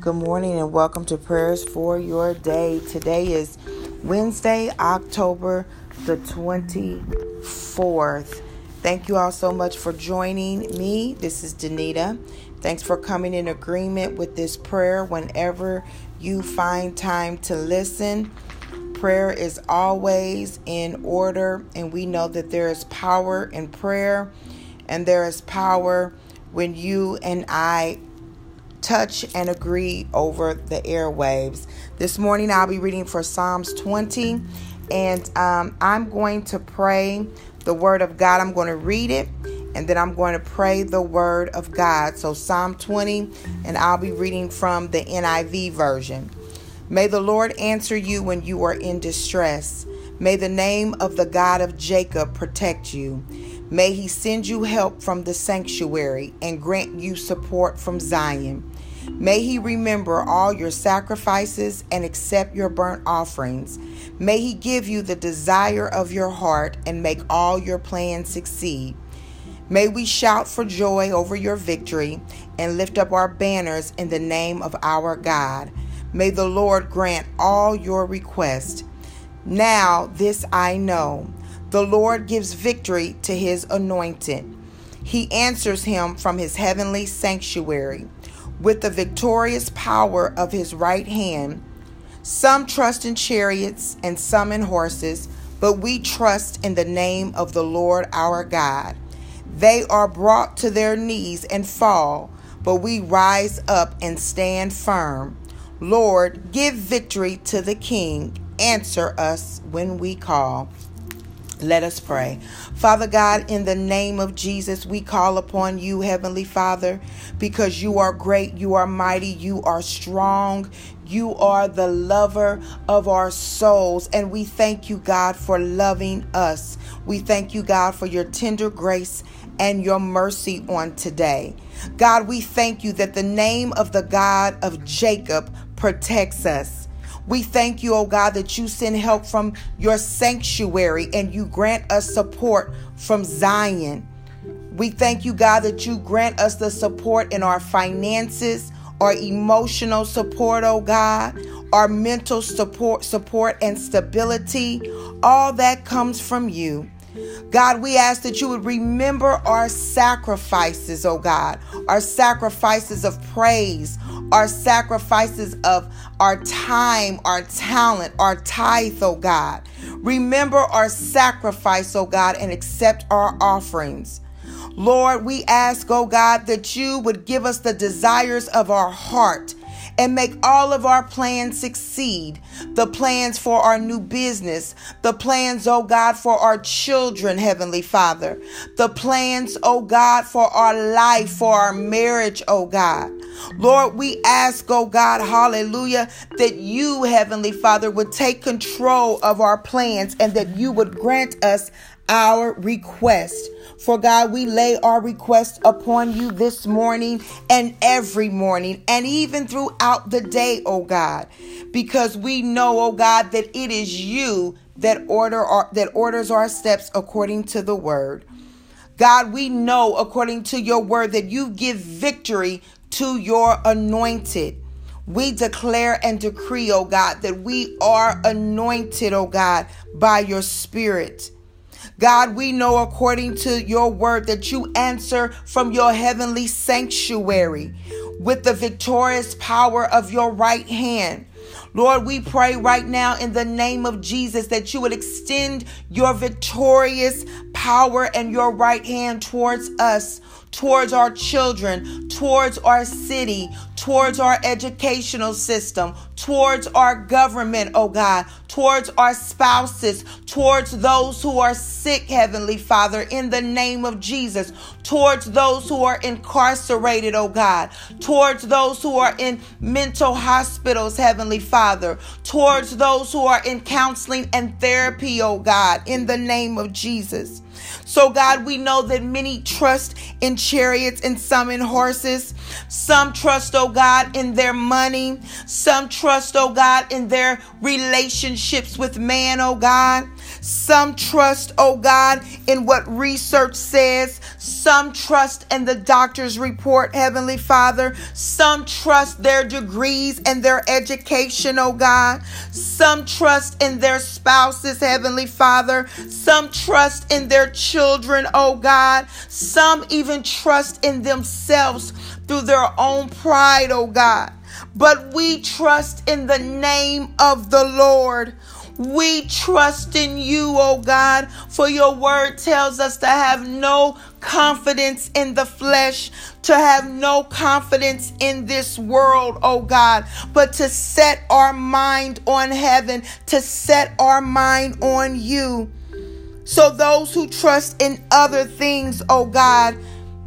Good morning and welcome to prayers for your day. Today is Wednesday, October the 24th. Thank you all so much for joining me. This is Danita. Thanks for coming in agreement with this prayer whenever you find time to listen. Prayer is always in order, and we know that there is power in prayer, and there is power when you and I touch and agree over the airwaves. This morning I'll be reading for Psalms 20, and um, I'm going to pray the Word of God. I'm going to read it, and then I'm going to pray the Word of God. So, Psalm 20, and I'll be reading from the NIV version. May the Lord answer you when you are in distress. May the name of the God of Jacob protect you. May he send you help from the sanctuary and grant you support from Zion. May he remember all your sacrifices and accept your burnt offerings. May he give you the desire of your heart and make all your plans succeed. May we shout for joy over your victory and lift up our banners in the name of our God. May the Lord grant all your requests. Now, this I know the Lord gives victory to his anointed. He answers him from his heavenly sanctuary with the victorious power of his right hand. Some trust in chariots and some in horses, but we trust in the name of the Lord our God. They are brought to their knees and fall, but we rise up and stand firm. Lord, give victory to the King. Answer us when we call. Let us pray. Father God, in the name of Jesus, we call upon you, Heavenly Father, because you are great, you are mighty, you are strong, you are the lover of our souls. And we thank you, God, for loving us. We thank you, God, for your tender grace and your mercy on today. God, we thank you that the name of the God of Jacob protects us. We thank you, oh God, that you send help from your sanctuary and you grant us support from Zion. We thank you, God, that you grant us the support in our finances, our emotional support, oh God, our mental support, support and stability. All that comes from you. God, we ask that you would remember our sacrifices, oh God, our sacrifices of praise, our sacrifices of our time, our talent, our tithe, oh God. Remember our sacrifice, oh God, and accept our offerings. Lord, we ask, oh God, that you would give us the desires of our heart and make all of our plans succeed. The plans for our new business, the plans, oh God, for our children, Heavenly Father, the plans, oh God, for our life, for our marriage, oh God. Lord, we ask, oh God, hallelujah, that you, Heavenly Father, would take control of our plans and that you would grant us our request. For God, we lay our request upon you this morning and every morning and even throughout the day, oh God, because we know, oh God, that it is you that order our, that orders our steps according to the word. God, we know according to your word that you give victory to your anointed. We declare and decree, oh God, that we are anointed, oh God, by your spirit. God, we know according to your word that you answer from your heavenly sanctuary with the victorious power of your right hand. Lord, we pray right now in the name of Jesus that you would extend your victorious power and your right hand towards us towards our children, towards our city, towards our educational system, towards our government, oh God, towards our spouses, towards those who are sick, Heavenly Father, in the name of Jesus, towards those who are incarcerated, oh God, towards those who are in mental hospitals, Heavenly Father, towards those who are in counseling and therapy, oh God, in the name of Jesus. So, God, we know that many trust in chariots and some in horses. Some trust, oh God, in their money. Some trust, oh God, in their relationships with man, oh God. Some trust, oh God, in what research says. Some trust in the doctor's report, Heavenly Father. Some trust their degrees and their education, oh God. Some trust in their spouses, Heavenly Father. Some trust in their children, oh God. Some even trust in themselves through their own pride, oh God. But we trust in the name of the Lord. We trust in you, oh God, for your word tells us to have no confidence in the flesh, to have no confidence in this world, oh God, but to set our mind on heaven, to set our mind on you. So those who trust in other things, oh God,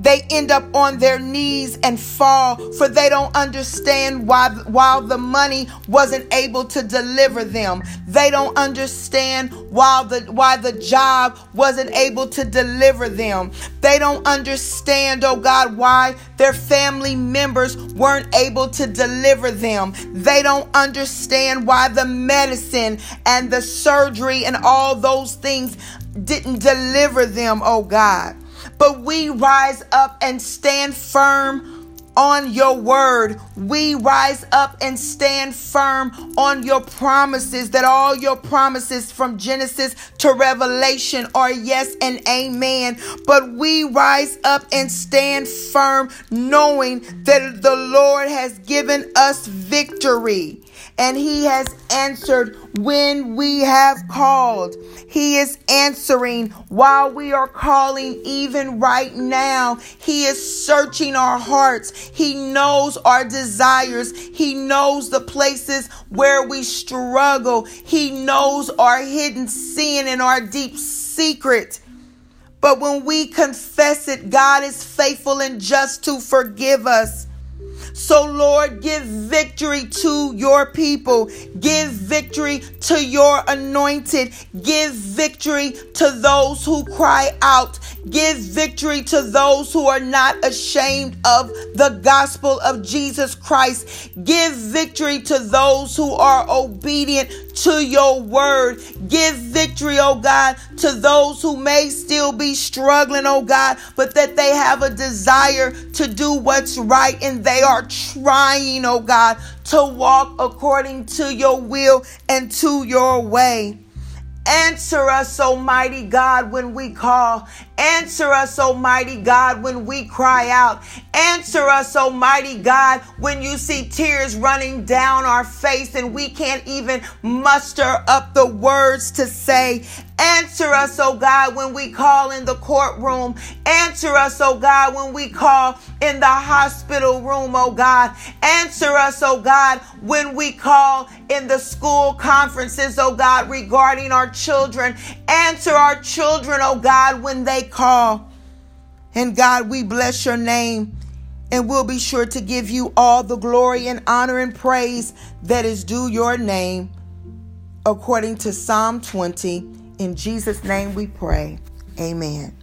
they end up on their knees and fall for they don't understand why while the money wasn't able to deliver them. They don't understand why the why the job wasn't able to deliver them. They don't understand oh god why their family members weren't able to deliver them. They don't understand why the medicine and the surgery and all those things didn't deliver them oh god but we rise up and stand firm on your word. We rise up and stand firm on your promises, that all your promises from Genesis to Revelation are yes and amen. But we rise up and stand firm knowing that the Lord has given us victory and he has answered when we have called. He is answering while we are calling, even right now. He is searching our hearts. He knows our desires. He knows the places where we struggle. He knows our hidden sin and our deep secret. But when we confess it, God is faithful and just to forgive us. So, Lord, give victory to your people. Give victory to your anointed. Give victory to those who cry out. Give victory to those who are not ashamed of the gospel of Jesus Christ. Give victory to those who are obedient to your word. Give victory, oh God, to those who may still be struggling, oh God, but that they have a desire to do what's right and they are trying, oh God, to walk according to your will and to your way. Answer us, Almighty God, when we call. Answer us, Almighty God, when we cry out. Answer us, Almighty God, when you see tears running down our face and we can't even muster up the words to say. Answer us, oh God, when we call in the courtroom. Answer us, oh God, when we call in the hospital room, oh God. Answer us, oh God, when we call in the school conferences, oh God, regarding our children. Answer our children, oh God, when call. And God, we bless your name and we'll be sure to give you all the glory and honor and praise that is due your name according to Psalm 20. In Jesus' name we pray. Amen.